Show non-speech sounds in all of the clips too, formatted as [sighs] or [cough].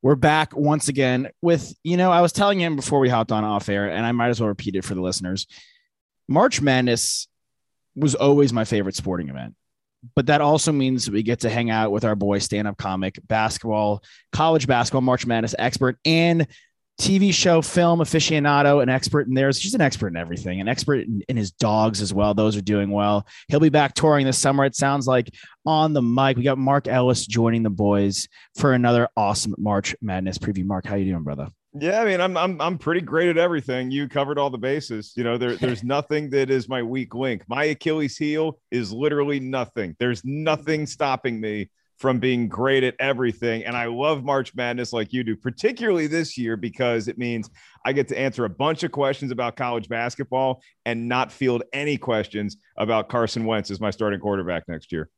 We're back once again with, you know, I was telling him before we hopped on off air, and I might as well repeat it for the listeners. March Madness was always my favorite sporting event. But that also means we get to hang out with our boy stand up comic, basketball, college basketball, March Madness expert, and TV show, film aficionado, an expert in there. She's an expert in everything, an expert in, in, his dogs as well. Those are doing well. He'll be back touring this summer. It sounds like on the mic. We got Mark Ellis joining the boys for another awesome March Madness preview. Mark, how you doing, brother? Yeah, I mean, I'm I'm I'm pretty great at everything. You covered all the bases. You know, there, there's [laughs] nothing that is my weak link. My Achilles heel is literally nothing. There's nothing stopping me from being great at everything. And I love March Madness like you do, particularly this year, because it means I get to answer a bunch of questions about college basketball and not field any questions about Carson Wentz as my starting quarterback next year.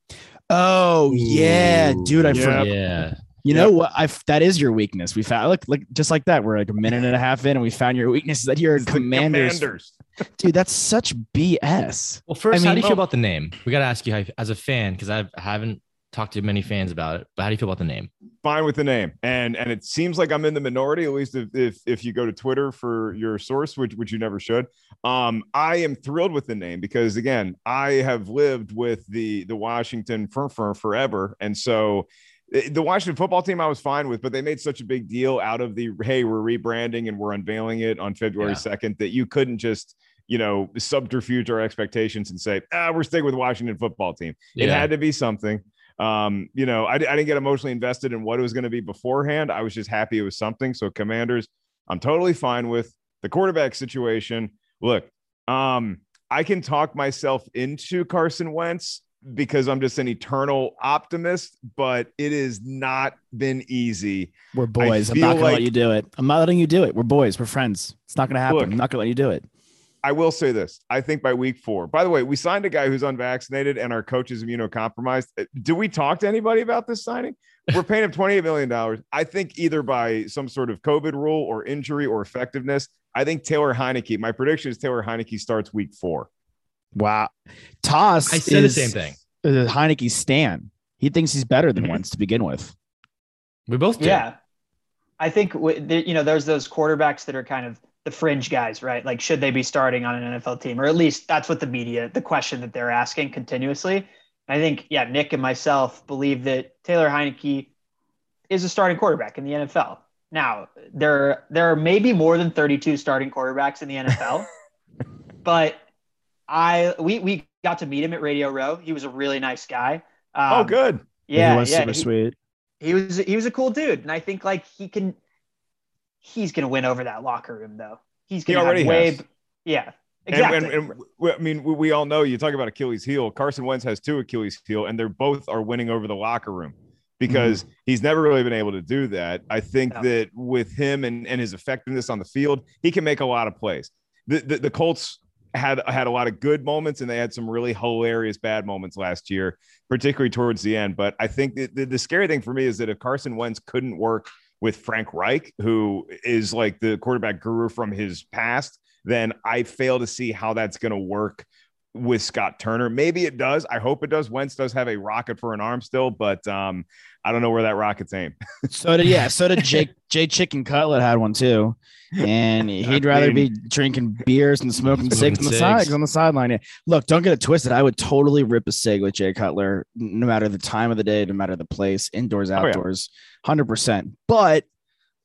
Oh, yeah, dude. I Yep. forgot. Yeah. You Yep. know what? I that is your weakness. We found look like just like that. We're like a minute and a half in, and we found your weakness is that you're a It's the commanders. Commanders. Dude, that's such BS. Well, first, I mean, how do you feel about the name? We got to ask you how, as a fan, because I haven't talked to many fans about it. But how do you feel about the name? fine with the name and and it seems like i'm in the minority at least if if, if you go to twitter for your source which which you never should um i am thrilled with the name because again i have lived with the the washington firm for forever and so eh, the Washington football team I was fine with, but they made such a big deal out of the hey, we're rebranding and we're unveiling it on February Yeah. 2nd that you couldn't just, you know, subterfuge our expectations and say, ah, we're sticking with Washington football team. It had to be something. Um, you know, I, I didn't get emotionally invested in what it was going to be beforehand. I was just happy it was something. So, commanders, I'm totally fine with the quarterback situation. Look, um, I can talk myself into Carson Wentz because I'm just an eternal optimist, but it has not been easy. We're boys. I'm not gonna let you do it. I'm not letting you do it. We're boys. We're friends. It's not gonna happen. Look. I'm not gonna let you do it. I will say this. I think by week four, by the way, we signed a guy who's unvaccinated and our coach is immunocompromised. Uh, Do we talk to anybody about this signing? We're paying him $28 million. I think either by some sort of COVID rule or injury or effectiveness, I think Taylor Heinicke, my prediction is Taylor Heinicke starts week four. Wow. Toss I said is the same thing. is Heinicke stan. He thinks he's better than. Wentz to begin with. We both did. Yeah. I think, w- you know, there's those quarterbacks that are kind of the fringe guys, right? Like, should they be starting on an NFL team? Or at least that's what the media, the question that they're asking continuously. I think, yeah, Nick and myself believe that Taylor Heinicke is a starting quarterback in the NFL. Now, there, there are maybe more than 32 starting quarterbacks in the NFL, [laughs] but I, we, we got to meet him at Radio Row. He was a really nice guy. Um, oh, good. Yeah. he was yeah, super he- sweet. he was he was a cool dude, and I think like he can, he's gonna win over that locker room though. He's gonna already have way, has. yeah, exactly. And, and, we- I mean, we, we all know you talk about Achilles heel. Carson Wentz has two Achilles heel, and they're both are winning over the locker room because mm-hmm. he's never really been able to do that. I think No. that with him and, and his effectiveness on the field, he can make a lot of plays. The, the, the Colts had had a lot of good moments, and they had some really hilarious bad moments last year, particularly towards the end. But I think the, the, the scary thing for me is that if Carson Wentz couldn't work with Frank Reich, who is like the quarterback guru from his past, then I fail to see how that's going to work with Scott Turner. Maybe it does. I hope it does. Wentz does have a rocket for an arm still, but um, I don't know where that rocket's aimed. [laughs] So did yeah. So did Jake Jay Chicken Cutlet had one too, and [laughs] he'd rather be drinking beers and smoking Smoking cigs on the cigs. side on the sideline. Yeah. Look, don't get it twisted. I would totally rip a cig with Jay Cutler, no matter the time of the day, no matter the place, indoors, yeah. outdoors, hundred percent. But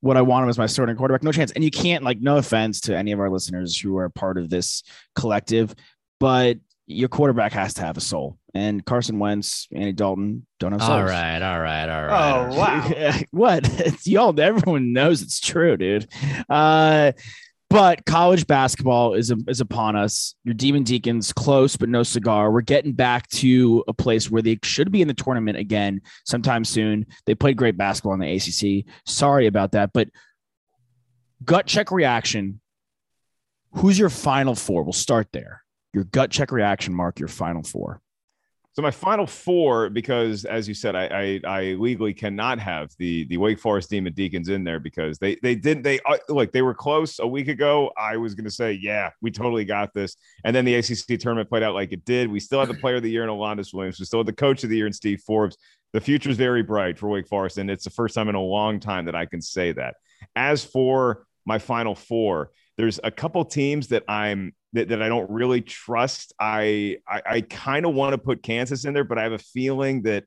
what I want him as my starting quarterback, no chance. And you can't like, no offense to any of our listeners who are part of this collective, but your quarterback has to have a soul. And Carson Wentz, Andy Dalton don't have souls. All right, all right, all right. oh wow, [laughs] what? [laughs] It's y'all. Everyone knows it's true, dude. Uh, but college basketball is is upon us. Your Demon Deacons close, but no cigar. We're getting back to a place where they should be in the tournament again sometime soon. They played great basketball in the ACC. Sorry about that, but gut check reaction. Who's your final four? We'll start there. Your gut check reaction, Mark. Your final four. So my final four, because as you said, I, I, I legally cannot have the the Wake Forest Demon Deacons in there because they they didn't they uh, like they were close a week ago. I was going to say, yeah, we totally got this, and then the ACC tournament played out like it did. We still had the Player of the Year in Alondes Williams. We still had the Coach of the Year in Steve Forbes. The future is very bright for Wake Forest, and it's the first time in a long time that I can say that. As for my final four, there's a couple teams that I'm that, that I don't really trust. I I, I kind of want to put Kansas in there, but I have a feeling that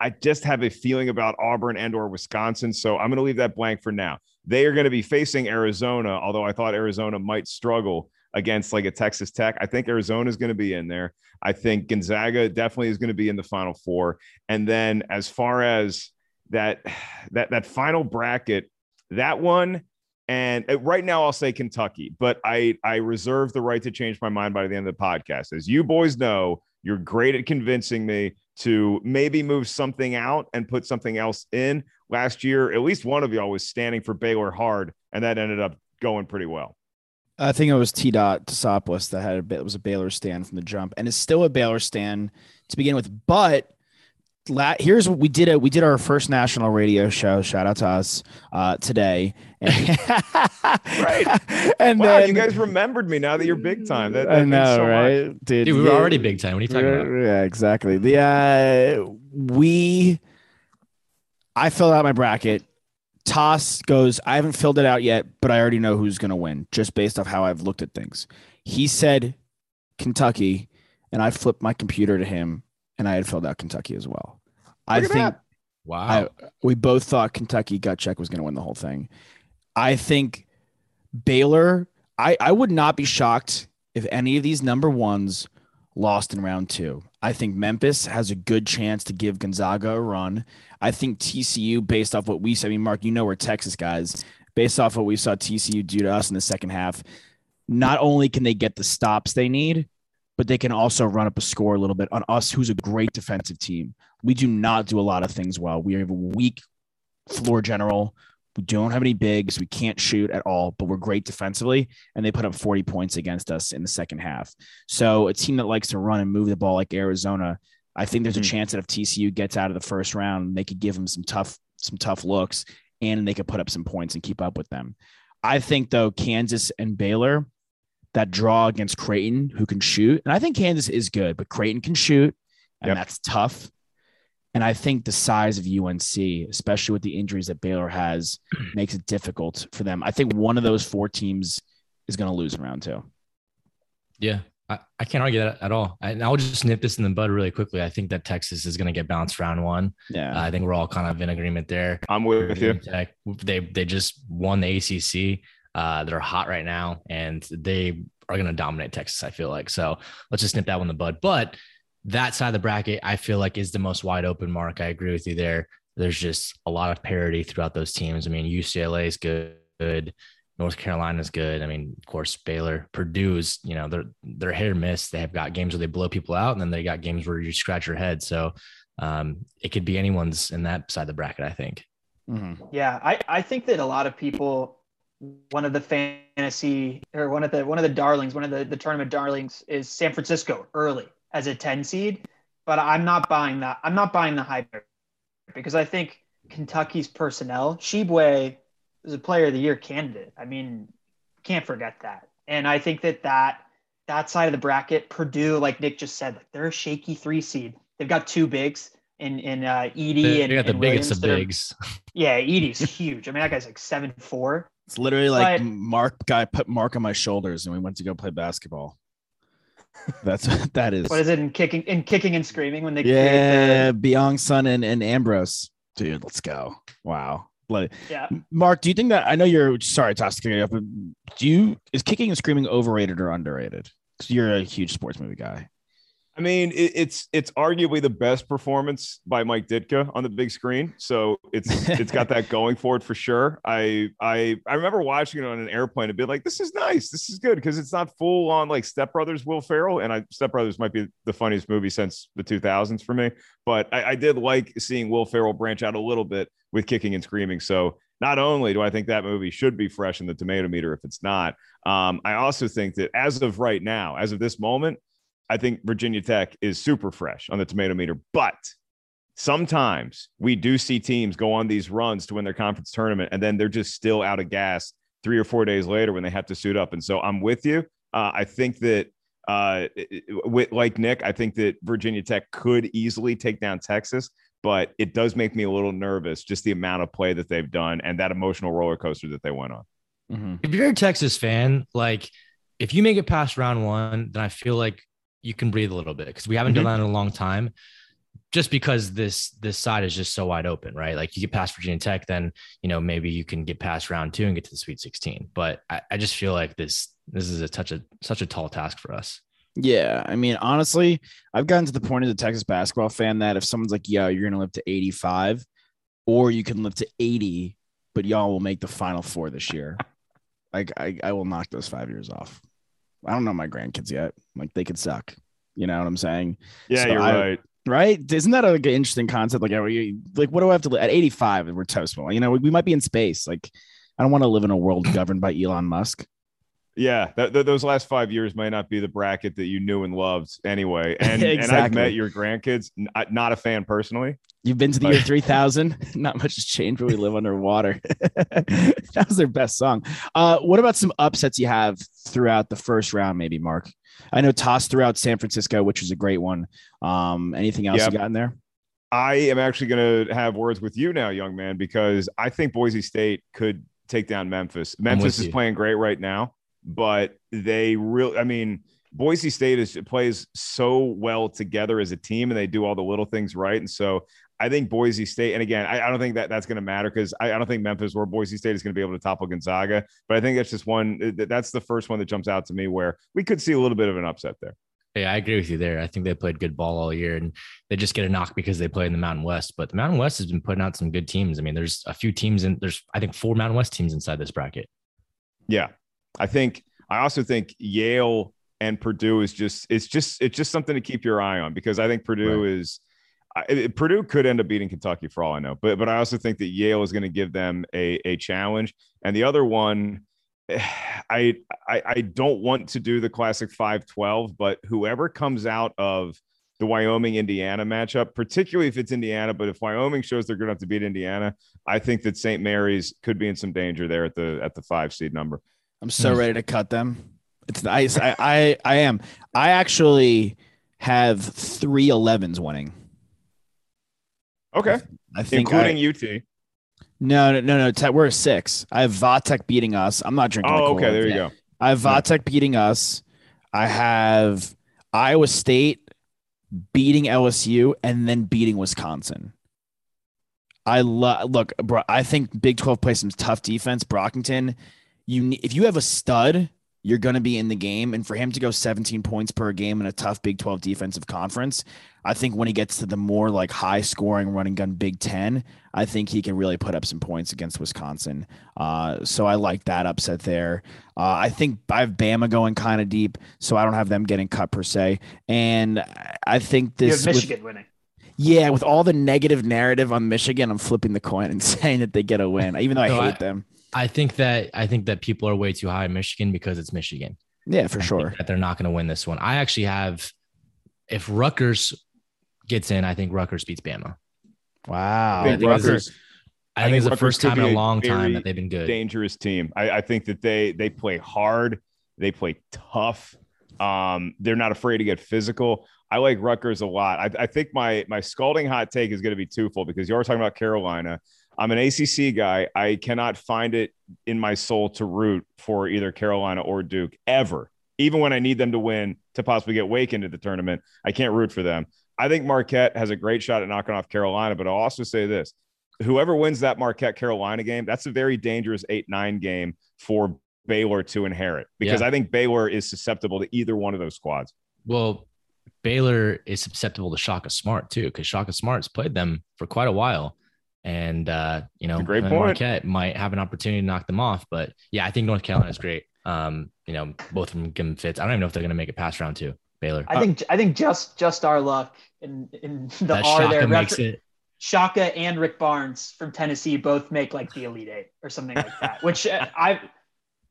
I just have a feeling about Auburn and or Wisconsin. So I'm going to leave that blank for now. They are going to be facing Arizona, although I thought Arizona might struggle against like a Texas Tech. I think Arizona is going to be in there. I think Gonzaga definitely is going to be in the final four. And then as far as that [sighs] that that final bracket, that one and uh, right now, I'll say Kentucky, but I I reserve the right to change my mind by the end of the podcast. As you boys know, you're great at convincing me to maybe move something out and put something else in. Last year, at least one of y'all was standing for Baylor hard, and that ended up going pretty well. I think it was T. Dot Tosopoulos that had a bit. It was a Baylor stand from the jump, and it's still a Baylor stand to begin with. But la- here's what we did. it. we did our first national radio show. Shout out to us uh, today. [laughs] right. [laughs] And wow, then you guys remembered me now that you're big time. That, that I know, so right, much. dude? Dude, we were yeah. already big time. What are you talking Yeah, about? Yeah, exactly. The uh, we, I filled out my bracket. Toss goes. I haven't filled it out yet, but I already know who's going to win just based off how I've looked at things. He said Kentucky, and I flipped my computer to him, and I had filled out Kentucky as well. I think that. Wow. I, we both thought Kentucky gut check was going to win the whole thing. I think Baylor. I I would not be shocked if any of these number ones lost in round two. I think Memphis has a good chance to give Gonzaga a run. I think TCU, based off what we said, I mean, Mark, you know we're Texas guys. Based off what we saw TCU do to us in the second half, not only can they get the stops they need, but they can also run up a score a little bit on us, who's a great defensive team. We do not do a lot of things well. We have a weak floor general. We don't have any bigs. We can't shoot at all, but we're great defensively. And they put up 40 points against us in the second half. So a team that likes to run and move the ball like Arizona, I think there's a Mhm. chance that if TCU gets out of the first round, they could give them some tough, some tough looks and they could put up some points and keep up with them. I think though Kansas and Baylor, that draw against Creighton, who can shoot, and I think Kansas is good, but Creighton can shoot, and Yep. that's tough. And I think the size of UNC, especially with the injuries that Baylor has, [clears throat] makes it difficult for them. I think one of those four teams is going to lose in round two. Yeah, I, I can't argue that at all. I, and I'll just nip this in the bud really quickly. I think that Texas is going to get bounced round one. Yeah. Uh, I think we're all kind of in agreement there. I'm with you. Tech, they they just won the ACC. Uh, they're hot right now, and they are going to dominate Texas. I feel like so. Let's just nip that one in the bud. But that side of the bracket, I feel like is the most wide open. Mark, I agree with you there. There's just a lot of parity throughout those teams. I mean, UCLA is good. North Carolina is good. I mean, of course, Baylor, Purdue's, you know, they're they're hit or miss. They have got games where they blow people out, and then they got games where you scratch your head. So um, it could be anyone's in that side of the bracket. I think. Mhm. Yeah, I, I think that a lot of people, one of the fantasy or one of the one of the darlings, one of the, the tournament darlings is San Francisco early as a 10 seed. But I'm not buying that. I'm not buying the hype because I think Kentucky's personnel, Tshiebwe is a player of the year candidate. I mean, can't forget that. And I think that that that side of the bracket, Purdue, like Nick just said, like they're a shaky three seed. They've got two bigs in in uh, Edey They, and they got the and biggest Williams of that are- bigs. [laughs] yeah, Edey's huge. I mean, that guy's like seven four. It's literally like But- Mark guy put Mark on my shoulders and we went to go play basketball. [laughs] That's what that is. What is it in kicking in kicking and screaming when they yeah, create Byung Sun and, and Ambrose. Dude, let's go. Wow. Like, yeah. Mark, do you think that I know you're sorry, Toss to cut you off, but do you is kicking and screaming overrated or underrated? Because you're a huge sports movie guy. I mean, it, it's it's arguably the best performance by Mike Ditka on the big screen, so it's it's got that [laughs] going for it for sure. I I I remember watching it on an airplane and be like, "This is nice, this is good," because it's not full on like Step Brothers, Will Ferrell, and I Step Brothers might be the funniest movie since the 2000s for me, but I, I did like seeing Will Ferrell branch out a little bit with kicking and screaming. So not only do I think that movie should be fresh in the tomato meter if it's not, um, I also think that as of right now, as of this moment, I think Virginia Tech is super fresh on the tomato meter. But sometimes we do see teams go on these runs to win their conference tournament, and then they're just still out of gas three or four days later when they have to suit up. And so I'm with you. Uh, I think that uh, with like Nick, I think that Virginia Tech could easily take down Texas, but it does make me a little nervous just the amount of play that they've done and that emotional roller coaster that they went on. Mm-hmm. If you're a Texas fan, like if you make it past round one, then I feel like you can breathe a little bit because we haven't mm-hmm. done that in a long time. Just because this this side is just so wide open, right? Like you get past Virginia Tech, then you know maybe you can get past round two and get to the Sweet 16. But I, I just feel like this this is a touch a such a tall task for us. Yeah, I mean, honestly, I've gotten to the point as a Texas basketball fan that if someone's like, "Yeah, you're gonna live to 85," or you can live to 80, but y'all will make the Final Four this year, [laughs] like I, I will knock those five years off. I don't know my grandkids yet. Like they could suck. You know what I'm saying? Yeah, so you're I, right. Right? Isn't that like an interesting concept? Like, like what do I have to at 85? We're toast. You know, we might be in space. Like, I don't want to live in a world governed by Elon Musk. Yeah, th- th- those last five years might not be the bracket that you knew and loved anyway. [laughs] And exactly. and I've met your grandkids. N- not a fan personally. You've been to the year three thousand. [laughs] not much has changed when we live underwater. [laughs] that was their best song. Uh, what about some upsets you have throughout the first round? Maybe Mark. I know toss throughout San Francisco, which was a great one. Um, anything else yep. you got in there? I am actually going to have words with you now, young man, because I think Boise State could take down Memphis. Memphis is playing great right now but they really, I mean, Boise State is plays so well together as a team, and they do all the little things right. And so I think Boise State, and again, I, I don't think that that's going to matter because I, I, don't think Memphis or Boise State is going to be able to topple Gonzaga. But I think that's just one. That's the first one that jumps out to me where we could see a little bit of an upset there. Yeah, I agree with you there. I think they played good ball all year, and they just get a knock because they play in the Mountain West. But the Mountain West has been putting out some good teams. I mean, there's a few teams and there's I think four Mountain West teams inside this bracket. Yeah, I think I also think Yale and Purdue is just it's just it's just something to keep your eye on because I think Purdue right. is I, Purdue could end up beating Kentucky for all I know, but but I also think that Yale is going to give them a a challenge. And the other one, [sighs] I I, I don't want to do the classic five twelve, but whoever comes out of the Wyoming Indiana matchup, particularly if it's Indiana. But if Wyoming shows they're going to have to beat Indiana, I think that St. Mary's could be in some danger there at the at the five seed number. I'm so ready to cut them. It's nice. I, I I am. I actually have three 11s winning. Okay. I think including I, UT. No, no, no, no. We're a six. I have Vatek beating us. I'm not drinking. Oh, okay. There you go. I have Vatek beating us. I have Iowa State beating LSU and then beating Wisconsin. I love look, bro. I think Big 12 plays some tough defense. Brockington you if you have a stud, you're going to be in the game. And for him to go 17 points per game in a tough Big 12 defensive conference, I think when he gets to the more like high scoring running gun Big 10, I think he can really put up some points against Wisconsin. Uh, so I like that upset there. Uh, I think I have Bama going kind of deep, so I don't have them getting cut per se. And I think this Michigan with, winning. Yeah, with all the negative narrative on Michigan, I'm flipping the coin and [laughs] saying that they get a win, even though I hate I, them. I think that I think that people are way too high in Michigan because it's Michigan. Yeah, for I sure. That they're not going to win this one. I actually have, if Rutgers gets in, I think Rutgers beats Bama. Wow. I think, Rutgers. I think, it's the first time in a long time that they've been good. Dangerous team. I, I think that they they play hard. They play tough. Um, they're not afraid to get physical. I like Rutgers a lot. I, I think my my scalding hot take is going to be twofold because you are talking about Carolina. I'm an ACC guy. I cannot find it in my soul to root for either Carolina or Duke ever. Even when I need them to win to possibly get Wake into the tournament, I can't root for them. I think Marquette has a great shot at knocking off Carolina, but I'll also say this whoever wins that Marquette Carolina game, that's a very dangerous 8 9 game for Baylor to inherit because yeah. I think Baylor is susceptible to either one of those squads. Well, Baylor is susceptible to Shaka Smart too, because Shaka Smart's played them for quite a while and uh, you know, great point. Marquette might have an opportunity to knock them off. But yeah, I think North Carolina is great. Um, you know, both of them give them fits. I don't even know if they're going to make it past round two. Baylor. I think I think just just our luck in in the that R there. makes it. Shaka and Rick Barnes from Tennessee both make like the Elite Eight or something like that. [laughs] Which uh, I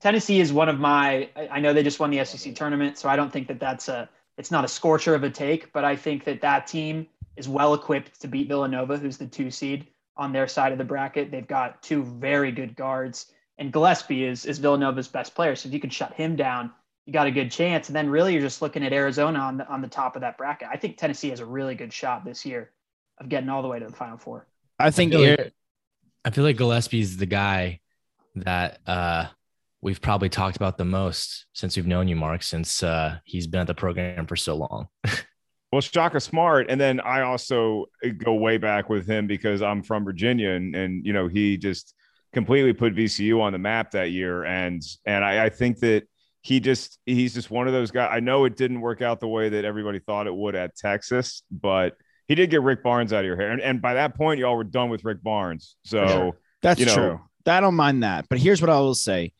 Tennessee is one of my. I know they just won the SEC tournament, so I don't think that that's a. It's not a scorcher of a take, but I think that that team is well equipped to beat Villanova, who's the two seed on their side of the bracket. They've got two very good guards, and Gillespie is is Villanova's best player. So if you can shut him down, you got a good chance. And then really, you're just looking at Arizona on the on the top of that bracket. I think Tennessee has a really good shot this year of getting all the way to the Final Four. I think I feel like, I feel like Gillespie's the guy that uh, we've probably talked about the most since we've known you, Mark, since uh, he's been at the program for so long. [laughs] Well, Shaka Smart, and then I also uh, go way back with him because I'm from Virginia, and and you know he just completely put VCU on the map that year, and and I, I think that he just he's just one of those guys. I know it didn't work out the way that everybody thought it would at Texas, but he did get Rick Barnes out of your hair, and, and by that point, y'all were done with Rick Barnes. So sure. that's you know, true. I don't mind that, but here's what I will say: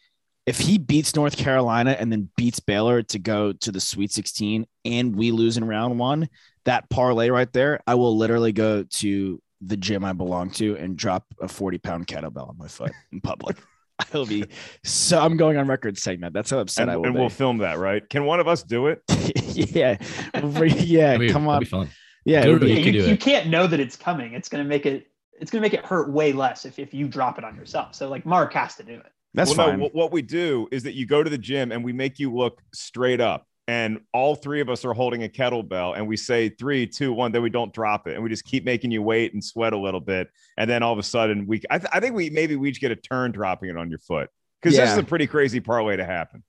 if he beats North Carolina and then beats Baylor to go to the Sweet 16 and we lose in round one, that parlay right there, I will literally go to the gym I belong to and drop a 40 pound kettlebell on my foot in public. [laughs] I will be so I'm going on record saying that. That's how upset and, I will and be. we'll film that, right? Can one of us do it? [laughs] yeah. Yeah. Be- come on. be fun. Yeah. it Go would to be- You you, can do you can't know that it's coming. It's gonna make it it's gonna make it hurt way less if, if you drop it on yourself. So like Mark has to do it. That's well, fine. No, what, what we do is that you go to the gym and we make you look straight up. And all three of us are holding a kettlebell and we say three, two, one, then we don't drop it. And we just keep making you wait and sweat a little bit. And then all of a sudden we, I, th- I think we, maybe we each get a turn dropping it on your foot. Cause this is a pretty crazy parlay to happen.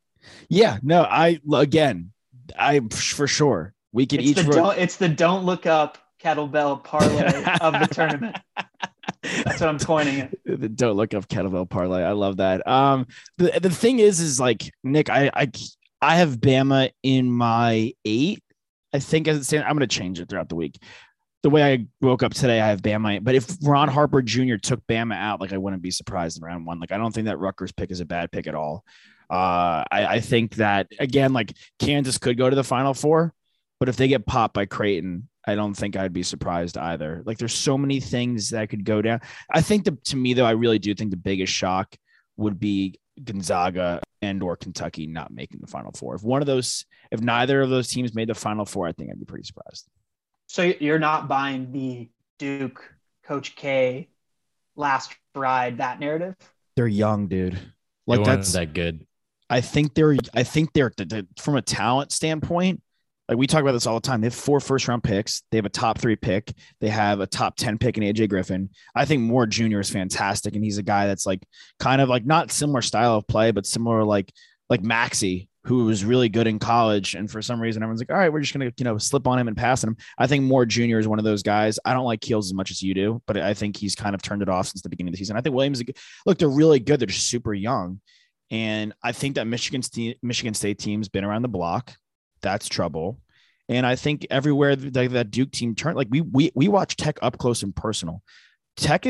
yeah. No, I, again, I for sure we could It's each. the ro- don't it's the don't look up kettlebell parlay of the tournament. [laughs] That's what I'm coining it. [laughs] don't look up kettlebell parlay. I love that. Um, the the thing is, is like Nick, I I I have Bama in my eight. I think as it stands, I'm going to change it throughout the week. The way I woke up today, I have Bama. But if Ron Harper Jr. took Bama out, like I wouldn't be surprised in round one. Like I don't think that Rutgers pick is a bad pick at all. Uh, I, I think that again, like Kansas could go to the Final Four, but if they get popped by Creighton, I don't think I'd be surprised either. Like there's so many things that could go down. I think the to me though, I really do think the biggest shock would be Gonzaga and or Kentucky not making the Final Four. If one of those, if neither of those teams made the Final Four, I think I'd be pretty surprised. So you're not buying the Duke Coach K last ride that narrative? They're young, dude. Like weren't that's. that good. I think they're. I think they're the, the, from a talent standpoint. Like we talk about this all the time. They have four first round picks. They have a top three pick. They have a top 10 pick in AJ Griffin. I think Moore Jr. is fantastic. And he's a guy that's like kind of like not similar style of play, but similar like like Maxey, who was really good in college. And for some reason, everyone's like, all right, we're just gonna, you know, slip on him and pass him. I think Moore Jr. is one of those guys. I don't like Keels as much as you do, but I think he's kind of turned it off since the beginning of the season. I think Williams look, they're really good. They're just super young. And I think that Michigan Michigan State team's been around the block. That's trouble. And I think everywhere that, that Duke team turned, like we we we watch Tech up close and personal. Tech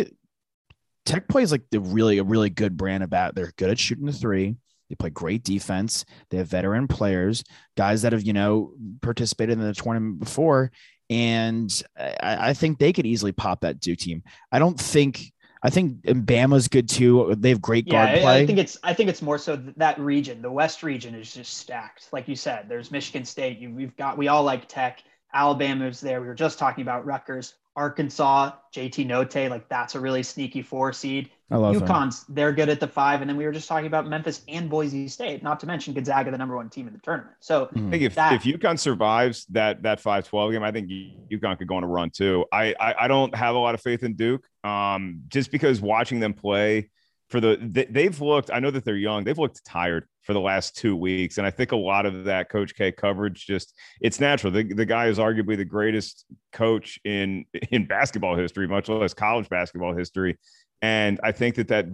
Tech plays like the really a really good brand of bat. They're good at shooting the three. They play great defense. They have veteran players, guys that have you know participated in the tournament before, and I, I think they could easily pop that Duke team. I don't think. I think Bama's good too. They have great Yeah, guard I, play. I think it's I think it's more so that region, the West region is just stacked. Like you said, there's Michigan State. You, we've got we all like Tech. Alabama's there. We were just talking about Rutgers, Arkansas, JD Notae. Like that's a really sneaky four seed. I love them. UConn's they're good at the five, and then we were just talking about Memphis and Boise State. Not to mention Gonzaga, the number one team in the tournament. So Mhm. I think if, That- if UConn survives that that 5-12 game, I think UConn could go on a run too. I, I I don't have a lot of faith in Duke, um, just because watching them play for the they, they've looked. I know that they're young. They've looked tired for the last two weeks, and I think a lot of that Coach K coverage just it's natural. The, the guy is arguably the greatest coach in [laughs] in basketball history, much less college basketball history, and I think that that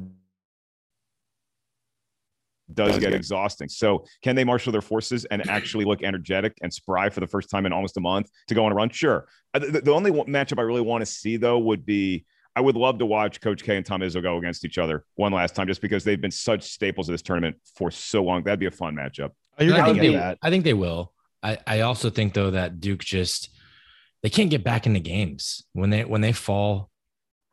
does get exhausting. So, can they marshal their forces and actually look energetic and spry for the first time in almost a month to go on a run? Sure. Uh, The, the only matchup I really want to see, though, would be I would love to watch Coach K and Tom Izzo go against each other one last time, just because they've been such staples of this tournament for so long. That'd be a fun matchup. Oh, you're I gonna think they, that. I think they will. I, I also think though that Duke just they can't get back into games when they when they fall.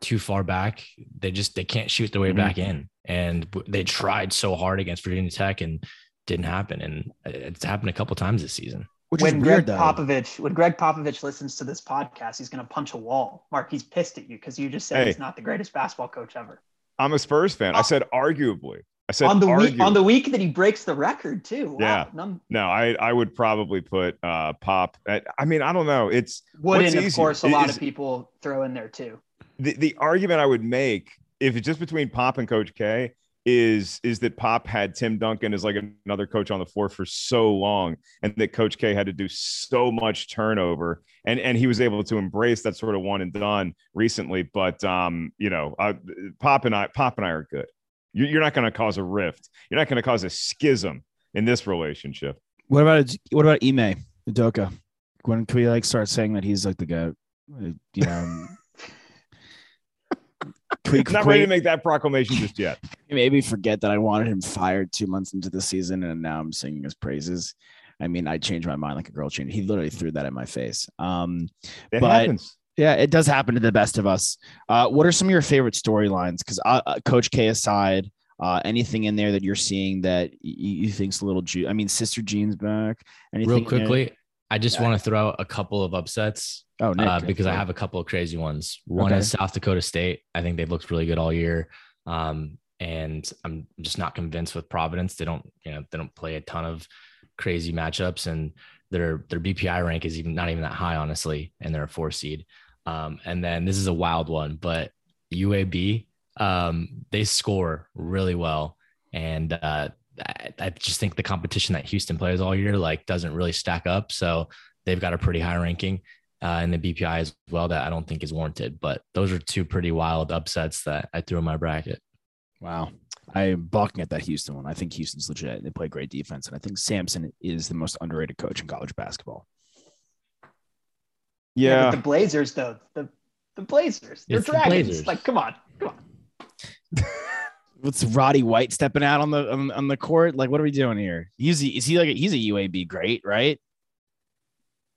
too far back. They just they can't shoot their way Mhm. back in, and they tried so hard against Virginia Tech and didn't happen. And it's happened a couple times this season. Which when is Greg weird though. Popovich when Gregg Popovich listens to this podcast, he's going to punch a wall. Mark, he's pissed at you because you just said Hey. he's not the greatest basketball coach ever. I'm a Spurs fan. I said arguably. I said On the week on the week that he breaks the record too. Wow. Yeah. None, No, I I would probably put uh Pop. At, I mean, I don't know. It's wouldn't of course a lot Is- of people throw in there too. the the argument I would make if it's just between Pop and Coach K is is that Pop had Tim Duncan as like another coach on the floor for so long, and that Coach K had to do so much turnover, and and he was able to embrace that sort of one and done recently. But um, you know, uh, Pop and I, Pop and I are good. You- You're not going to cause a rift. You're not going to cause a schism in this relationship. What about what about Ime Udoka? When can we like start saying that he's like the goat? Uh, You know, can we, Not can ready to make that proclamation just yet. [laughs] maybe forget that I wanted him fired two months into the season, and now I'm singing his praises. I mean, I changed my mind like a girl changed. He literally threw that in my face. Um, It But- happens. yeah, it does happen to the best of us. Uh, what are some of your favorite storylines? Because uh, uh, Coach K aside, uh, anything in there that you're seeing that y- you think's a little Ju I mean, Sister Jean's back. Anything Real quickly, I just Yeah. want to throw out a couple of upsets Oh, Nick, uh, because I have a couple of crazy ones. One Okay. is South Dakota State. I think they've looked really good all year. Um, and I'm just not convinced with Providence. They don't, you know, they don't play a ton of crazy matchups and their their BPI rank is even not even that high, honestly, and they're a four seed. Um, and then this is a wild one, but UAB, um, they score really well. And uh I, I just think the competition that Houston plays all year like doesn't really stack up. So they've got a pretty high ranking uh, in the BPI as well that I don't think is warranted. But those are two pretty wild upsets that I threw in my bracket. Wow. I'm balking at that Houston one. I think Houston's legit. They play great defense. And I think Sampson is the most underrated coach in college basketball. Yeah. but the Blazers though, the the Blazers, they're It's the dragons. Blazers. Like, come on, come on. [laughs] What's Roddy White stepping out on the on, on the court? Like, what are we doing here? He's is he like a, he's a UAB great, right?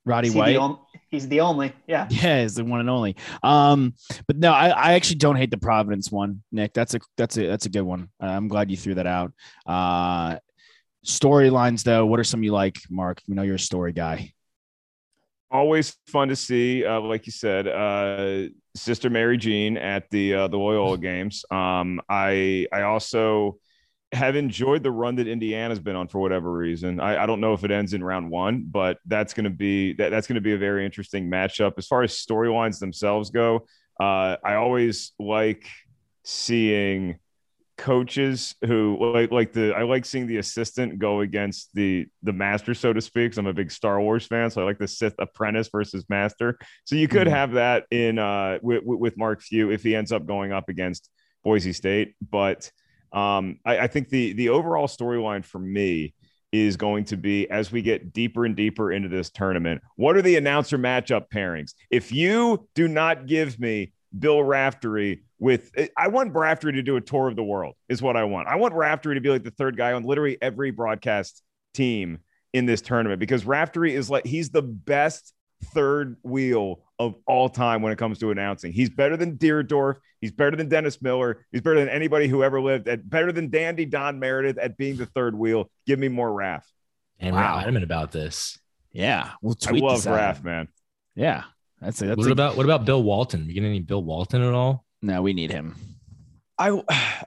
Roddy Is he the White. on- he's the only. Yeah. [laughs] Yeah, is the one and only. Um, but no, I, I actually don't hate the Providence one, Nick. That's a that's a that's a good one. Uh, I'm glad you threw that out. Uh, storylines though, what are some you like, Mark? We know you're a story guy. always fun to see uh, like you said uh, sister mary jean at the uh, the loyola [laughs] games. Um, i i also have enjoyed the run that indiana's been on for whatever reason. I, I don't know if it ends in round one but that's going to be that, that's going to be a very interesting matchup. As far as storylines themselves go uh, i always like seeing coaches who like like the I like seeing the assistant go against the the master so to speak. 'cause I'm a big Star Wars fan, so I like the Sith apprentice versus master. So you could Mhm. have that in uh with, with Mark Few if he ends up going up against Boise State. But um I, I think the the overall storyline for me is going to be as we get deeper and deeper into this tournament. What are the announcer matchup pairings? If you do not give me Bill Raftery with I want Raftery to do a tour of the world is what I want. I want Raftery to be like the third guy on literally every broadcast team in this tournament because Raftery is like he's the best third wheel of all time when it comes to announcing. He's better than Dierdorf. He's better than Dennis Miller. He's better than anybody who ever lived. At better than Dandy Don Meredith at being the third wheel. Give me more Raf. And Wow. we're adamant about this. Yeah, we'll tweet. I tweet love this. Raf, man. Yeah, that's a, that's what a, about what about Bill Walton? You get any Bill Walton at all? No. We need him. [sighs] I,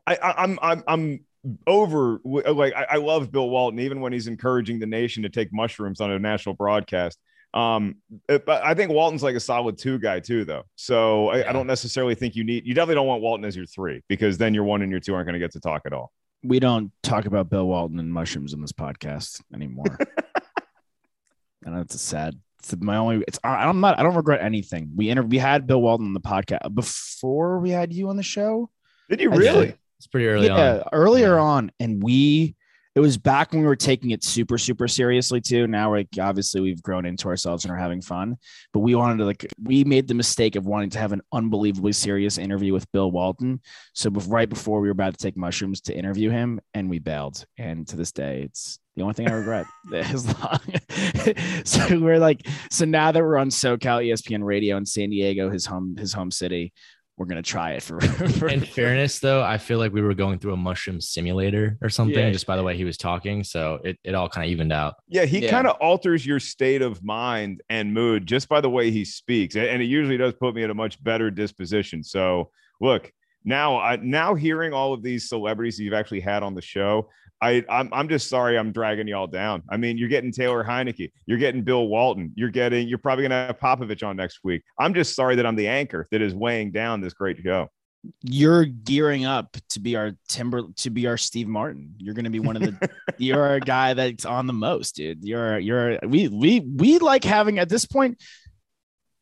I I'm I'm I'm over like I, I love Bill Walton even when he's encouraging the nation to take mushrooms on a national broadcast. Um, but I think Walton's like a solid two guy too, though. So I, I don't necessarily think you need you definitely don't want Walton as your three because then your one and your two aren't going to get to talk at all. We don't talk about Bill Walton and mushrooms in this podcast anymore. [laughs] I know it's a sad. It's my only. It's I- I'm not. I don't regret anything. We inter- We had Bill Walton on the podcast uh, before we had you on the show. Did you really? did. It's pretty early yeah, on. earlier Yeah. on, and we. It was back when we were taking it super, super seriously too. Now, like obviously, we've grown into ourselves and are having fun. But we wanted to like we made the mistake of wanting to have an unbelievably serious interview with Bill Walton. So bef- right before we were about to take mushrooms to interview him, and we bailed. And to this day, it's the only thing I regret. [laughs] is long, [laughs] so we're like, so now that we're on SoCal ESPN Radio in San Diego, his home, his home city, we're gonna try it for. [laughs] for In fairness, though, I feel like we were going through a mushroom simulator or something Yeah. just by the way he was talking. So it, it all kind of evened out. Yeah, he Yeah. kind of alters your state of mind and mood just by the way he speaks, and it usually does put me in a much better disposition. So, look, now, I, now hearing all of these celebrities that you've actually had on the show, I, I'm, I'm just sorry I'm dragging y'all down. I mean, you're getting Taylor Heinicke, you're getting Bill Walton, you're getting, you're probably gonna have Popovich on next week. I'm just sorry that I'm the anchor that is weighing down this great show. you're gearing up to be our timber to be our Steve Martin. You're gonna be one of the [laughs] you're a guy that's on the most, dude. You're you're we we we like having at this point,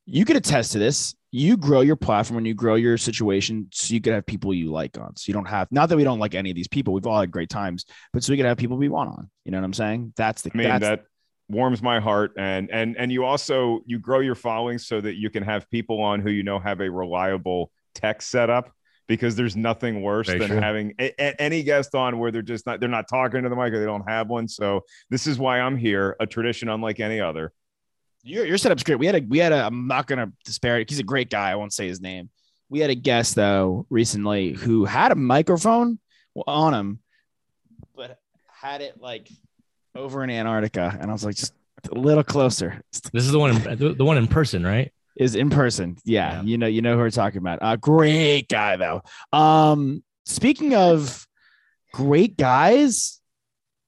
you could attest to this. You grow your platform and you grow your situation so you could have people you like on. So you don't have not that we don't like any of these people. We've all had great times, but so we could have people we want on. You know what I'm saying? That's the I mean, that's, that warms my heart. And and and you also you grow your following so that you can have people on who you know have a reliable tech setup. Because there's nothing worse Very than true. having a, a- any guest on where they're just not they're not talking to the mic or they don't have one. So this is why I'm here, a tradition unlike any other. Your your setup's great. We had a we had a I'm not gonna disparage. He's a great guy. I won't say his name. We had a guest though recently who had a microphone on him, but had it like over in Antarctica, and I was like, just a little closer. This is the one, in, the, one in person, right? Is in person. Yeah, Yeah. you know, you know who we're talking about. Uh, great guy though. Um, speaking of great guys,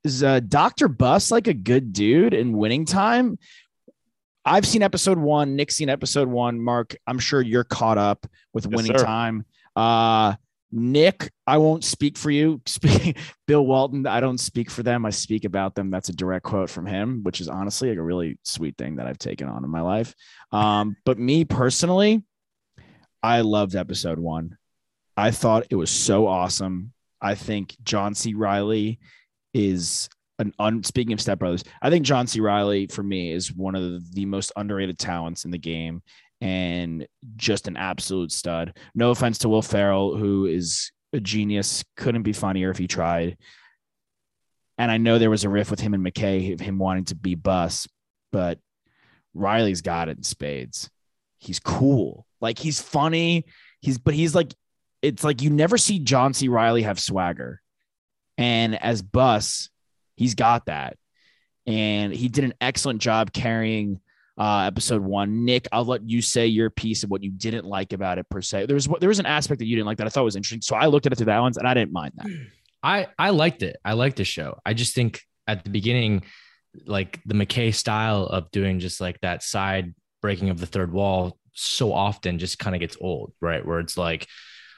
is uh, Doctor Buss like a good dude in Winning Time? I've seen episode one. Nick's seen episode one. Mark, I'm sure you're caught up with Yes, Winning sir. Time. Uh, Nick, I won't speak for you. [laughs] Bill Walton, I don't speak for them. I speak about them. That's a direct quote from him, which is honestly like a really sweet thing that I've taken on in my life. Um, [laughs] but me personally, I loved episode one. I thought it was so awesome. I think John C. Reilly is an un speaking of Step Brothers, I think John C. Reilly for me is one of the, most underrated talents in the game and just an absolute stud. No offense to Will Ferrell, who is a genius, couldn't be funnier if he tried. And I know there was a riff with him and McKay, of him wanting to be Buss, but Reilly's got it in spades. He's cool. Like he's funny. He's but he's like it's like you never see John C. Reilly have swagger. And as Buss, he's got that. And he did an excellent job carrying uh, episode one. Nick, I'll let you say your piece of what you didn't like about it per se. There was there was an aspect that you didn't like that I thought was interesting. So I looked at it through that lens and I didn't mind that. [clears throat] I I liked it. I liked the show. I just think at the beginning, like the McKay style of doing just like that side breaking of the third wall so often just kind of gets old, right? Where it's like,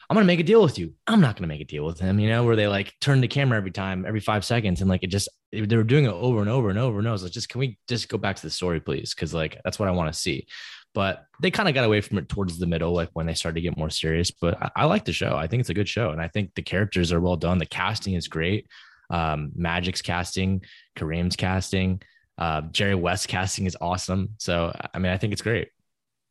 I'm gonna make a deal with you. I'm not gonna make a deal with him, you know, where they like turn the camera every time, every five seconds, and like it just they were doing it over and over and over and over. I was like, just can we just go back to the story, please? Because like that's what I want to see. But they kind of got away from it towards the middle, like when they started to get more serious. But I, I like the show. I think it's a good show, and I think the characters are well done. The casting is great. Um, Magic's casting, Kareem's casting, uh, Jerry West casting is awesome. So I mean, I think it's great.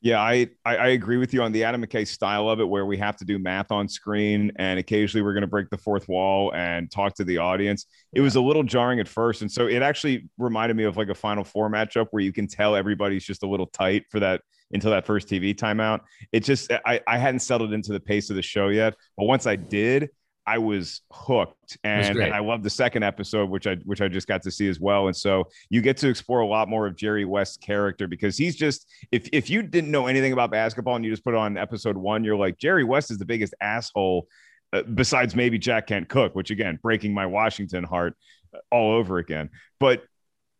Yeah, I, I I agree with you on the Adam McKay style of it, where we have to do math on screen, and occasionally we're going to break the fourth wall and talk to the audience. It was a little jarring at first, and so it actually reminded me of like a Final Four matchup where you can tell everybody's just a little tight for that until that first TV timeout. It just I I hadn't settled into the pace of the show yet, but once I did, I was hooked, and, and I loved the second episode, which I which I just got to see as well. And so you get to explore a lot more of Jerry West's character because he's just if if you didn't know anything about basketball and you just put on episode one, you're like Jerry West is the biggest asshole. Uh, besides maybe Jack Kent Cooke, which again breaking my Washington heart uh, all over again. But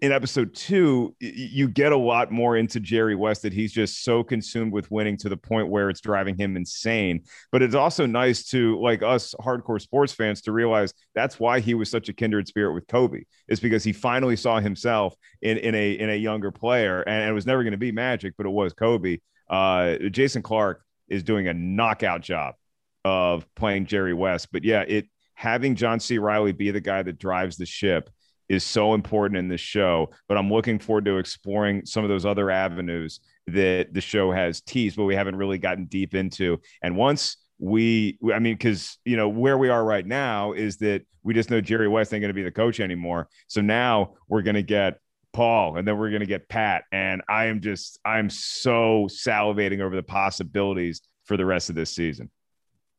in episode two, you get a lot more into Jerry West that he's just so consumed with winning to the point where it's driving him insane. But it's also nice to, like us hardcore sports fans, to realize that's why he was such a kindred spirit with Kobe, is because he finally saw himself in, in a in a younger player, and it was never going to be Magic, but it was Kobe. Uh, Jason Clarke is doing a knockout job of playing Jerry West. But yeah, it having John C. Reilly be the guy that drives the ship is so important in this show. But I'm looking forward to exploring some of those other avenues that the show has teased, but we haven't really gotten deep into. And once we, I mean, because you know where we are right now is that we just know Jerry West ain't going to be the coach anymore. So now we're going to get Paul, and then we're going to get Pat. And I am just, I'm so salivating over the possibilities for for the rest of this season.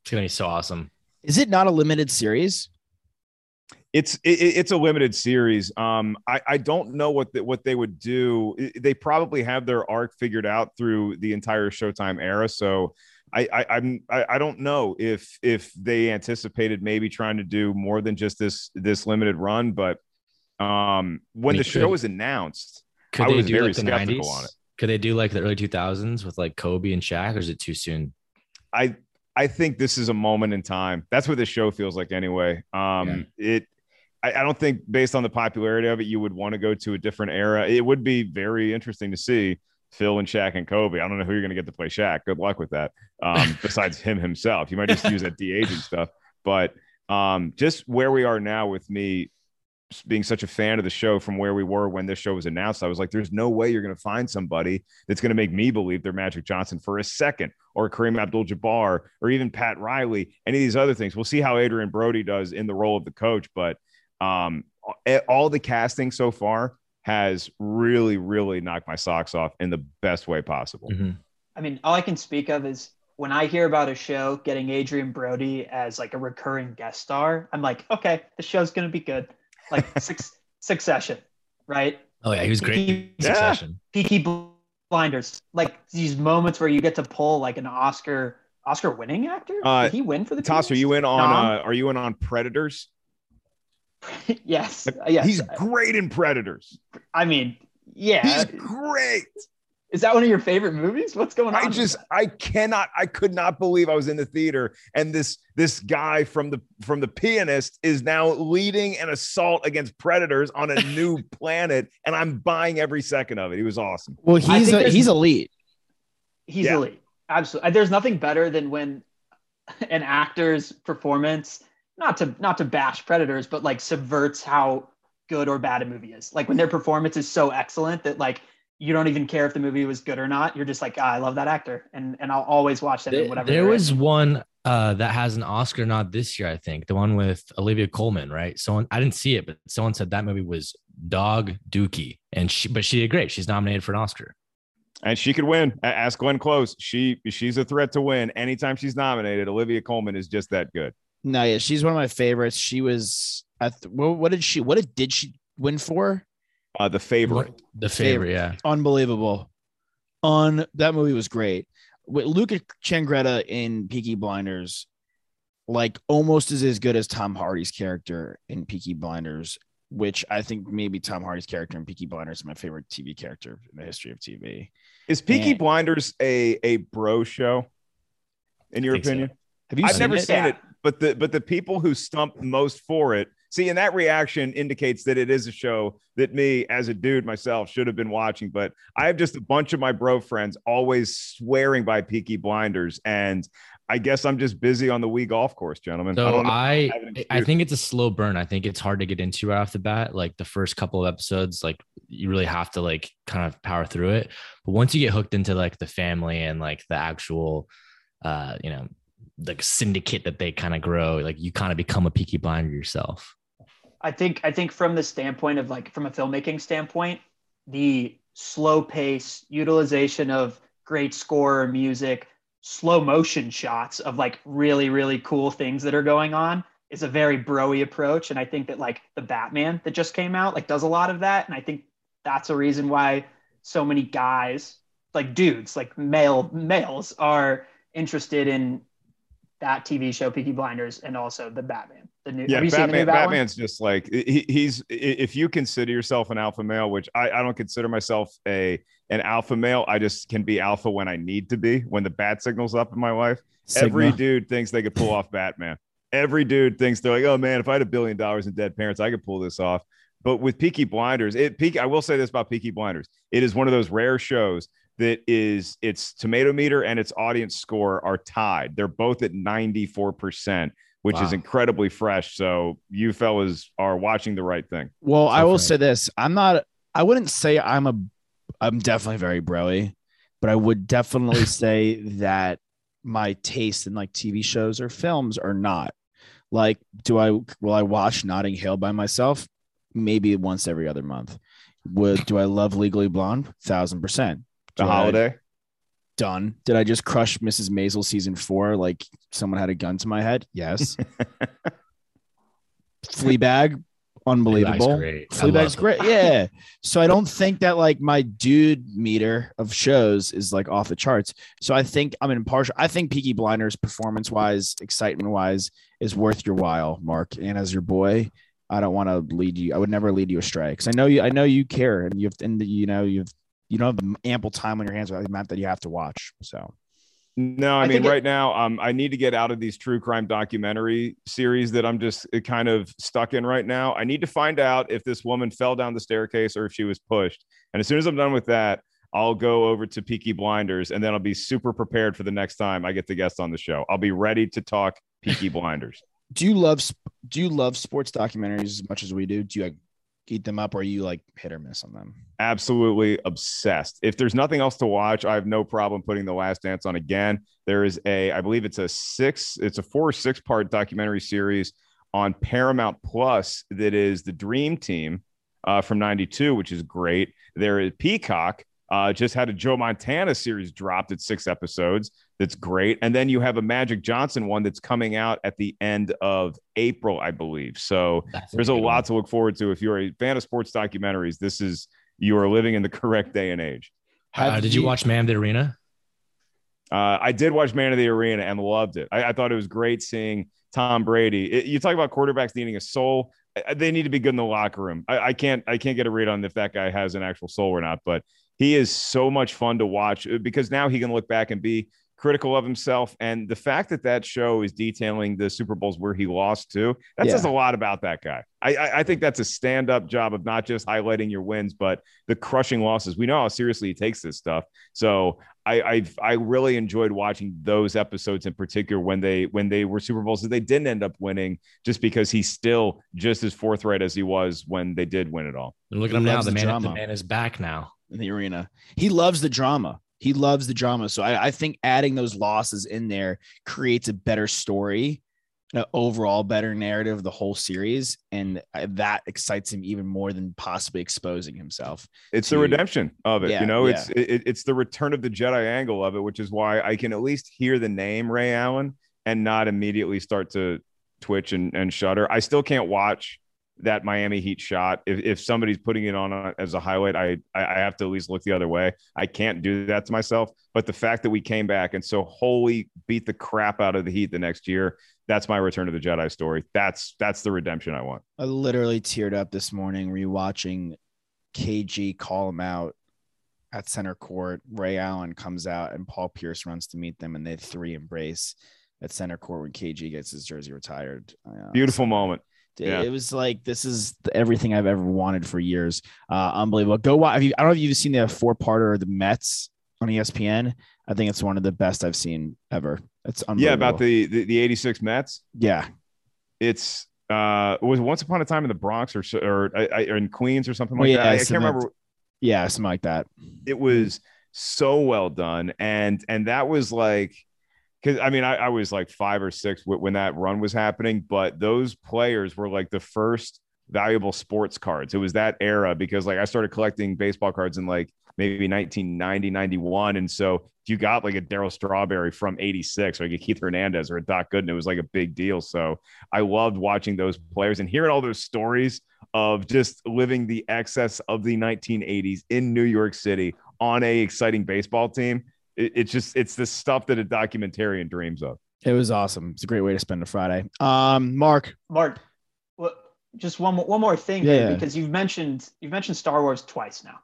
It's gonna be so awesome. Is it not a limited series? It's it, it's a limited series. Um, I, I don't know what the, what they would do. They probably have their arc figured out through the entire Showtime era. So I, I I'm I, I don't know if if they anticipated maybe trying to do more than just this this limited run. But um, when mean, the show could- was announced, Could I they was do very like the skeptical 90s? on it. Could they do like the early 2000s with like Kobe and Shaq, or is it too soon? I I think this is a moment in time. That's what this show feels like anyway. Um, it. I, I don't think based on the popularity of it, you would want to go to a different era. It would be very interesting to see Phil and Shaq and Kobe. I don't know who you're going to get to play Shaq. Good luck with that. Um, [laughs] besides him himself, you might just use that de aging [laughs] stuff. But um, just where we are now with me being such a fan of the show from where we were when this show was announced, I was like, there's no way you're going to find somebody that's going to make me believe they're Magic Johnson for a second, or Kareem Abdul Jabbar, or even Pat Riley, any of these other things. We'll see how Adrien Brody does in the role of the coach. But um, all the casting so far has really, really knocked my socks off in the best way possible. Mhm. I mean, all I can speak of is when I hear about a show getting Adrien Brody as like a recurring guest star, I'm like, okay, the show's gonna be good. Like [laughs] six Succession, right? Oh yeah, he was great. in Yeah. Succession. Peaky Blinders, like these moments where you get to pull like an Oscar Oscar winning actor. Uh, Did he win for the? Toss, are you in on? Uh, are you in on Predators? [laughs] yes, uh, yes. He's great in Predators. I mean, yeah. He's great. Is that one of your favorite movies? What's going on? I just? I cannot I could not believe I was in the theater and this this guy from the from the pianist is now leading an assault against predators on a new [laughs] planet and I'm buying every second of it. He was awesome. Well, I he's a, there's- he's elite. he's Yeah. elite. Absolutely. There's nothing better than when an actor's performance, not to not to bash predators, but like subverts how good or bad a movie is. Like when their performance is so excellent that like you don't even care if the movie was good or not. You're just like, ah, I love that actor, and and I'll always watch them in whatever. there was in. one uh, that has an Oscar nod this year, I think. The one with Olivia Colman, right? Someone I didn't see it, but someone said that movie was dog dookie, and she but she did great. She's nominated for an Oscar. And she could win. Ask Glenn Close. She she's a threat to win anytime she's nominated. Olivia Colman is just that good. No, yeah, she's one of my favorites. She was at the, what, what did she what did, did she win for? Uh, the favorite. The favorite, yeah. Unbelievable. On that movie was great. With Luca Changretta in Peaky Blinders, like almost as as good as Tom Hardy's character in Peaky Blinders, which I think maybe Tom Hardy's character in Peaky Blinders is my favorite TV character in the history of TV. Is Peaky Yeah. Blinders a a bro show? In your think so. opinion? Have you I've seen never it? seen Yeah. it, but the but the people who stump most for it, see, and that reaction indicates that it is a show that me as a dude myself should have been watching. But I have just a bunch of my bro friends always swearing by Peaky Blinders, and I guess I'm just busy on the Wii golf course, gentlemen. I So don't. I, I think it's a slow burn. I think it's hard to get into right off the bat. Like the first couple of episodes, like you really have to like kind of power through it. But once you get hooked into like the family and like the actual, uh, you know, like syndicate that they kind of grow, like you kind of become a peaky blinder yourself. I think I think from the standpoint of like from a filmmaking standpoint, the slow pace utilization of great score music, slow motion shots of like really really cool things that are going on is a very broy approach and I think that like the Batman that just came out like does a lot of that and I think that's a reason why so many guys like dudes like male males are interested in that TV show Peaky Blinders and also the Batman. The new Yeah, have you seen the Batman. new Batman? Batman's just like he, he's. If you consider yourself an alpha male, which I, I don't consider myself a an alpha male, I just can be alpha when I need to be. When the bat signal's up in my life, every dude thinks they could pull off Batman. Every dude thinks they're like, oh man, if I had a billion dollars in dead parents, I could pull this off. But with Peaky Blinders, it Peaky, I will say this about Peaky Blinders: it is one of those rare shows that is its tomato meter and its audience score are tied. They're both at ninety four percent, which is incredibly fresh. So you fellas are watching the right thing. Well, I will Definitely. say this: I'm not. I wouldn't say I'm a. I'm definitely very broy, but I would definitely [laughs] say that my taste in like TV shows or films are not. Like, do I will I watch Notting Hill by myself? Maybe once every other month. Would do I love Legally Blonde? Thousand percent. The Do I- holiday. Done. Did I just crush Mrs. Maisel season four like someone had a gun to my head? Yes. [laughs] Fleabag, unbelievable. Fleabag's great. Fleabag's great. Yeah. So I don't think that like my dude meter of shows is like off the charts. So I think I'm impartial. I think Peaky Blinders performance wise, excitement wise, is worth your while, Mark. And as your boy, I don't want to lead you. I would never lead you astray because I know you. I know you care, and you've and you know you've you don't have ample time on your hands with the amount that you have to watch. So No, I, I mean, think it- right now, um, I need to get out of these true crime documentary series that I'm just uh, kind of stuck in right now. I need to find out if this woman fell down the staircase or if she was pushed. And as soon as I'm done with that, I'll go over to Peaky Blinders and then I'll be super prepared for the next time I get the guest on the show. I'll be ready to talk Peaky [laughs] Blinders. do you love do you love sports documentaries as much as we do? Do you like eat them up, or you like hit or miss on them? absolutely obsessed. If there's nothing else to watch, I have no problem putting The Last Dance on again. There is a, I believe it's a six, it's a four or six part documentary series on Paramount Plus that is the Dream Team uh, from '92, which is great. There is Peacock. Uh, just had a Joe Montana series dropped at six episodes. That's great. And then you have a Magic Johnson one that's coming out at the end of April, I believe. So That's there's a good lot one. to look forward to. If you're a fan of sports documentaries, this is you are living in the [laughs] correct day and age. Uh, did you watch Man of the Arena? Uh, I did watch Man of the Arena and loved it. I, I thought it was great seeing Tom Brady. It- you talk about quarterbacks needing a soul. Uh, They need to be good in the locker room. I, I can't I can't get a read on if that guy has an actual soul or not, but he is so much fun to watch uh, because now he can look back and be critical of himself. And the fact that that show is detailing the Super Bowls where he lost to, that Yeah. says a lot about that guy. I, I, I think that's a stand up job of not just highlighting your wins, but the crushing losses. We know how seriously he takes this stuff. So I I've, I really enjoyed watching those episodes in particular when they when they were Super Bowls that they didn't end up winning, just because he's still just as forthright as he was when they did win it all. And look He at him now. The the man, the man is back now. in the arena. He loves the drama. He loves the drama. So I, I think adding those losses in there creates a better story, an overall better narrative of the whole series, and that excites him even more than possibly exposing himself. It's to- the redemption of it. Yeah, you know, yeah. it's it, it's the return of the Jedi angle of it, which is why I can at least hear the name Ray Allen and not immediately start to twitch and, and shudder. I still can't watch that Miami Heat shot. If, if somebody's putting it on a- as a highlight, I, I have to at least look the other way. I can't do that to myself. But the fact that we came back and so wholly beat the crap out of the Heat the next year, that's my return to the Jedi story. That's that's the redemption I want. I literally teared up this morning rewatching KG call him out at center court. Ray Allen comes out and Paul Pierce runs to meet them, and they three embrace at center court when KG gets his jersey retired. Uh, Beautiful moment. It- Yeah. It was like this is everything I've ever wanted for years. Uh, unbelievable. Go watch. Have you, I don't know if you've seen the four parter of the Mets on ESPN. I think it's one of the best I've seen ever. It's unbelievable. Yeah, about the the, the 86 Mets. yeah. it's uh it was once upon a time in the Bronx or or, I, I, or in Queens or something Well, like yeah, that. I, I can't remember. Yeah, something like that. It was so well done, and and that was like because I mean I, I was like five or six when that run was happening, but those players were like the first valuable sports cards. It was that era because like I started collecting baseball cards in like maybe 1990, 91. And so if you got like a Darryl Strawberry from 86 or like a Keith Hernandez or a Doc Gooden, it was like a big deal. So I loved watching those players and hearing all those stories of just living the excess of the 1980s in New York City on a exciting baseball team. It, it's just it's the stuff that a documentarian dreams of. It was awesome. It's a great way to spend a Friday. Um, Mark, Mark, well, just one more, one more thing Yeah, here, because you've mentioned you've mentioned Star Wars twice now.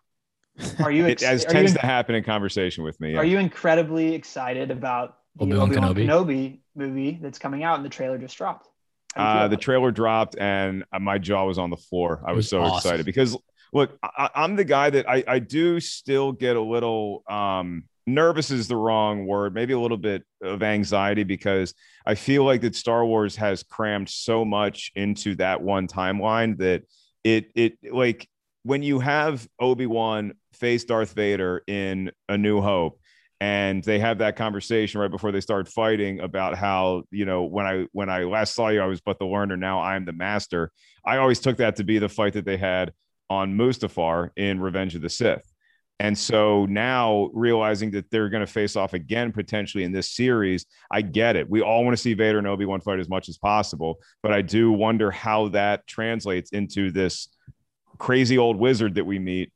Are you [laughs] It as are tends you, to happen in conversation with me. yeah. are you incredibly excited about the Obi-Wan Obi-Wan Kenobi? Kenobi. movie that's coming out and the trailer just dropped? How do you feel Uh, the trailer dropped and uh, my jaw was on the floor. I was, was so awesome. excited because look, I, I'm the guy that I, I do still get a little um, nervous is the wrong word, maybe a little bit of anxiety because I feel like that Star Wars has crammed so much into that one timeline that it it like when you have Obi-Wan face Darth Vader in A New Hope and they have that conversation right before they start fighting about how you know when i when i last saw you i was but the learner now i'm the master. I always took that to be the fight that they had on mustafar in revenge of the sith And so now realizing that they're going to face off again potentially in this series, I get it. We all want to see Vader and Obi Wan fight as much as possible, but I do wonder how that translates into this crazy old wizard that we meet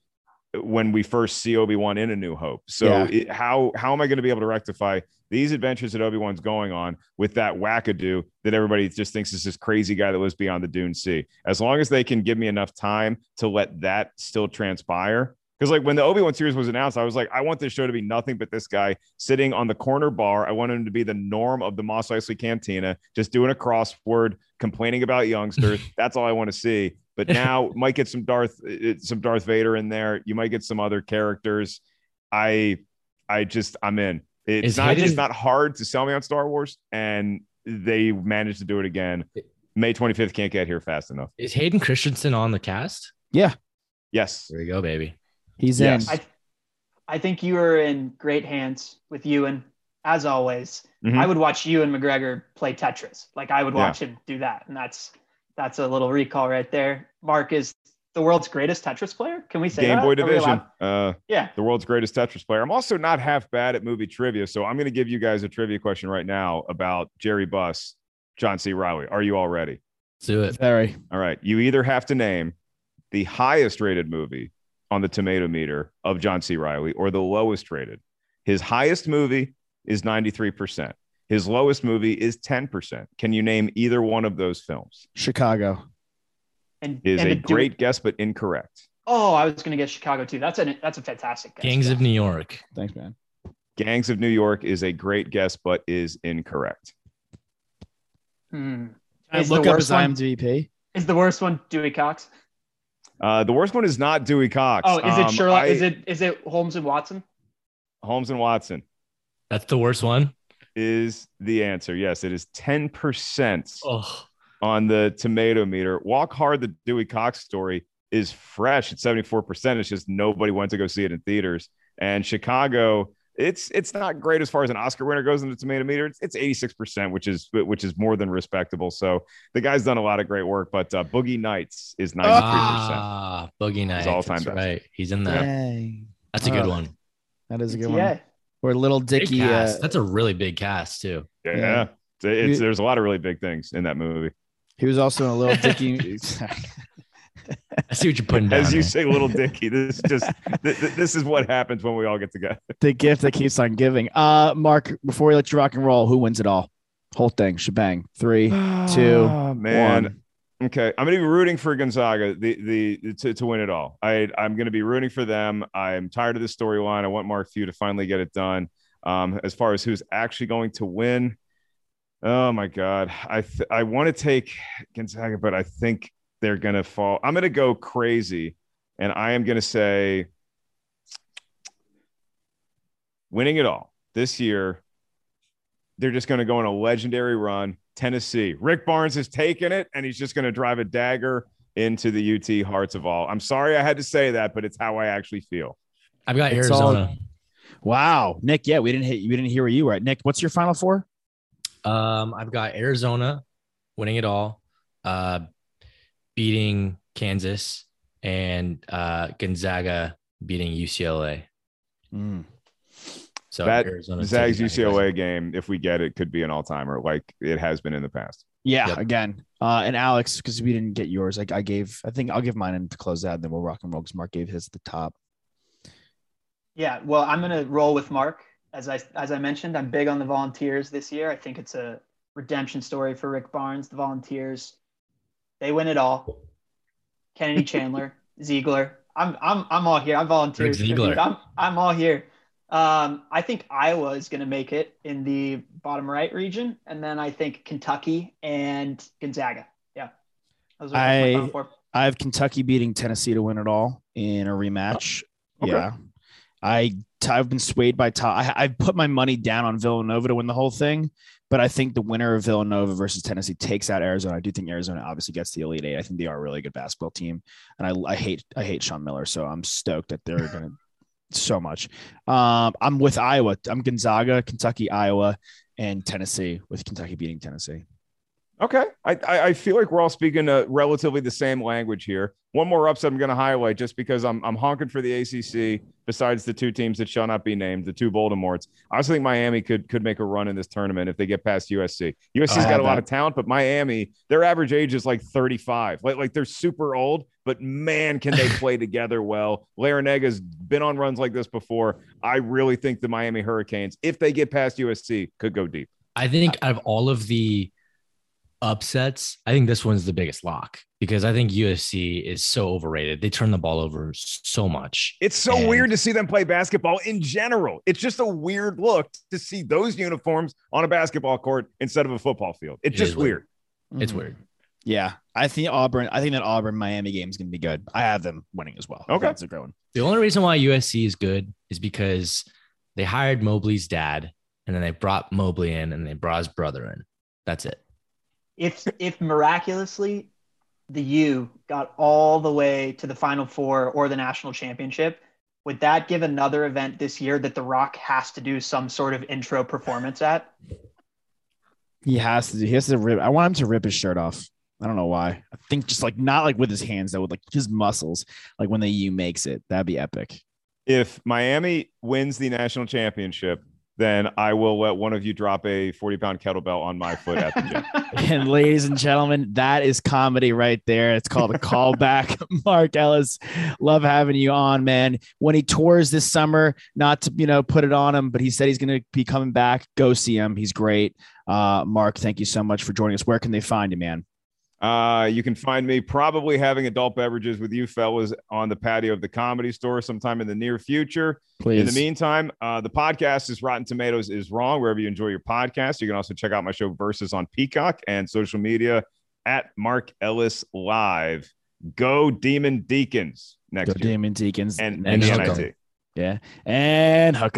when we first see Obi Wan in A New Hope. So Yeah. it, how how am I going to be able to rectify these adventures that Obi Wan's going on with that wackadoo that everybody just thinks is this crazy guy that lives beyond the Dune Sea? As long as they can give me enough time to let that still transpire. Because like when the Obi Wan series was announced, I was like, I want this show to be nothing but this guy sitting on the corner bar. I want him to be the norm of the Mos Eisley Cantina, just doing a crossword, complaining about youngsters. [laughs] That's all I want to see. But now [laughs] might get some Darth, uh, some Darth Vader in there. You might get some other characters. I, I just I'm in. It's Is not Hayden- it's not hard to sell me on Star Wars, and they managed to do it again. May 25th can't get here fast enough. Is Hayden Christensen on the cast? Yeah. Yes. There you go, baby. He's Yes. in. I, I think you are in great hands with Ewan, as always. Mhm. I would watch Ewan McGregor play Tetris. Like I would watch him do that, and that's that's a little recall right there. Mark is the world's greatest Tetris player. Can we say Game that? Boy Division. Uh, Yeah. the world's greatest Tetris player. I'm also not half bad at movie trivia, so I'm going to give you guys a trivia question right now about Jerry Buss, John C. Reilly. Are you all ready? Let's do it. Very. All right. You either have to name the highest rated movie on the tomato meter of John C. Reilly or the lowest rated. His highest movie is 93%. His lowest movie is 10%. Can you name either one of those films? Chicago. And Is and a to do- great guess, but incorrect. Oh, I was going to get Chicago too. That's a that's a fantastic guess. Gangs yeah. of New York. Thanks, man. Gangs of New York is a great guess, but is incorrect. Hmm. Is the look up his IMDb. Is the worst one Dewey Cox? Uh, the worst one is not Dewey Cox. Oh, is it Um, Sherlock? I- is it is it Holmes and Watson? Holmes and Watson That's the worst one. is the answer. Yes, it is 10% Oh, on the tomato meter. Walk Hard, the Dewey Cox story is fresh at 74%. It's just nobody went to go see it in theaters. And Chicago, it's it's not great as far as an Oscar winner goes in the tomato meter. It's, it's 86%, which is which is more than respectable. So the guy's done a lot of great work, but uh, Boogie Nights is 93%. ah, Boogie Nights. all-time best. right. He's in there. Dang. That's a good Oh, one. That is a good Yeah. one. Or Little Big Dicky. cast. Uh, That's a really big cast too. yeah. Yeah. It's, it's- there's a lot of really big things in that movie. he was also in a Little [laughs] Dicky. [laughs] [laughs] I see what you're putting down. As you there. say, little Dicky, this is [laughs] just th- th- this is what happens when we all get together. the gift that keeps on giving. Uh, Mark, before we let you rock and roll, who wins it all? Whole thing, shebang. Three, two, Oh, man. one. Okay, I'm going to be rooting for Gonzaga the the to, to win it all. I I'm going to be rooting for them. I'm tired of this storyline. I want Mark Few to finally get it done. Um, as far as who's actually going to win, oh my God, I th- I want to take Gonzaga, but I think they're going to fall. I'm going to go crazy, and I am going to say winning it all this year. They're just going to go on a legendary run. Tennessee. Rick Barnes has taken it, and he's just going to drive a dagger into the UT hearts of all. I'm sorry I had to say that, but it's how I actually feel. I've got It's all- Arizona. Wow, Nick. Yeah, we didn't hit. We didn't hear where you were at. Nick, what's your final four? Um, I've got Arizona winning it all, uh, beating Kansas, and uh, Gonzaga beating UCLA. So That Arizona Zags UCLA game, if we get it, could be an all timer like it has been in the past. Yeah, Yep. again. Uh, and Alex, because we didn't get yours, like I gave. I think I'll give mine in to close that, and then we'll rock and roll because Mark gave his at the top. Yeah, well, I'm gonna roll with Mark. As I as I mentioned, I'm big on the Volunteers this year. I think it's a redemption story for Rick Barnes. The Volunteers, they win it all. Kennedy [laughs] Chandler, Zeigler. I'm I'm I'm all here. I'm volunteers. Zeigler. I'm I'm all here. Um, I think Iowa is going to make it in the bottom right region, and then I think Kentucky and Gonzaga. Yeah, I- I have Kentucky beating Tennessee to win it all in a rematch. Okay. Yeah, I I've been swayed by Todd. I, I've put my money down on Villanova to win the whole thing, but I think the winner of Villanova versus Tennessee takes out Arizona. I do think Arizona obviously gets the Elite Eight. I think they are a really good basketball team, and I, I hate I hate Sean Miller, so I'm stoked that they're going [laughs] to so much. Um, I'm with Iowa. I'm Gonzaga, Kentucky, Iowa, and Tennessee with Kentucky beating Tennessee. Okay, I, I I feel like we're all speaking uh, relatively the same language here. One more upset I'm going to highlight just because I'm I'm honking for the ACC. Besides the two teams that shall not be named, the two Voldemorts, I also think Miami could could make a run in this tournament if they get past USC. USC's got have a lot of talent, but Miami, their average age is like 35. Like like they're super old, but man, can they [laughs] play together well. Larrañaga's been on runs like this before. I really think the Miami Hurricanes, if they get past USC, could go deep. I think out of all of the upsets, I think this one's the biggest lock because I think USC is so overrated. They turn the ball over so much. It's so And- weird to see them play basketball in general. It's just a weird look to see those uniforms on a basketball court instead of a football field. It's It just weird. weird. It's Mhm. weird. Yeah, I think Auburn. I think that Auburn Miami game is going to be good. I have them winning as well. Okay. think it's a great one. The only reason why USC is good is because they hired Mobley's dad and then they brought Mobley in and they brought his brother in. That's it. If if miraculously the U got all the way to the Final Four or the national championship, would that give another event this year that The Rock has to do some sort of intro performance at? He has to. He has to rip. I want him to rip his shirt off. I don't know why. I think just like not like with his hands, though, with like his muscles. Like when the U makes it, that'd be epic. If Miami wins the national championship, then I will let one of you drop a 40 pound kettlebell on my foot at the gym. [laughs] And ladies and gentlemen, that is comedy right there. It's called a callback. [laughs] Mark Ellis, love having you on, man. When he tours this summer, not to you know put it on him, but he said he's going to be coming back. Go see him. He's great. Uh, Mark, thank you so much for joining us. Where can they find you, man? Uh, you can find me probably having adult beverages with you fellas on the patio of the comedy store sometime in the near future. Please. In the meantime, uh, the podcast is Rotten Tomatoes is Wrong, wherever you enjoy your podcast. You can also check out my show Versus on Peacock and social media at Mark Ellis Live. Go Demon Deacons next Go year. Demon Deacons And, and Hook year. 'em. NIT. Yeah, and hook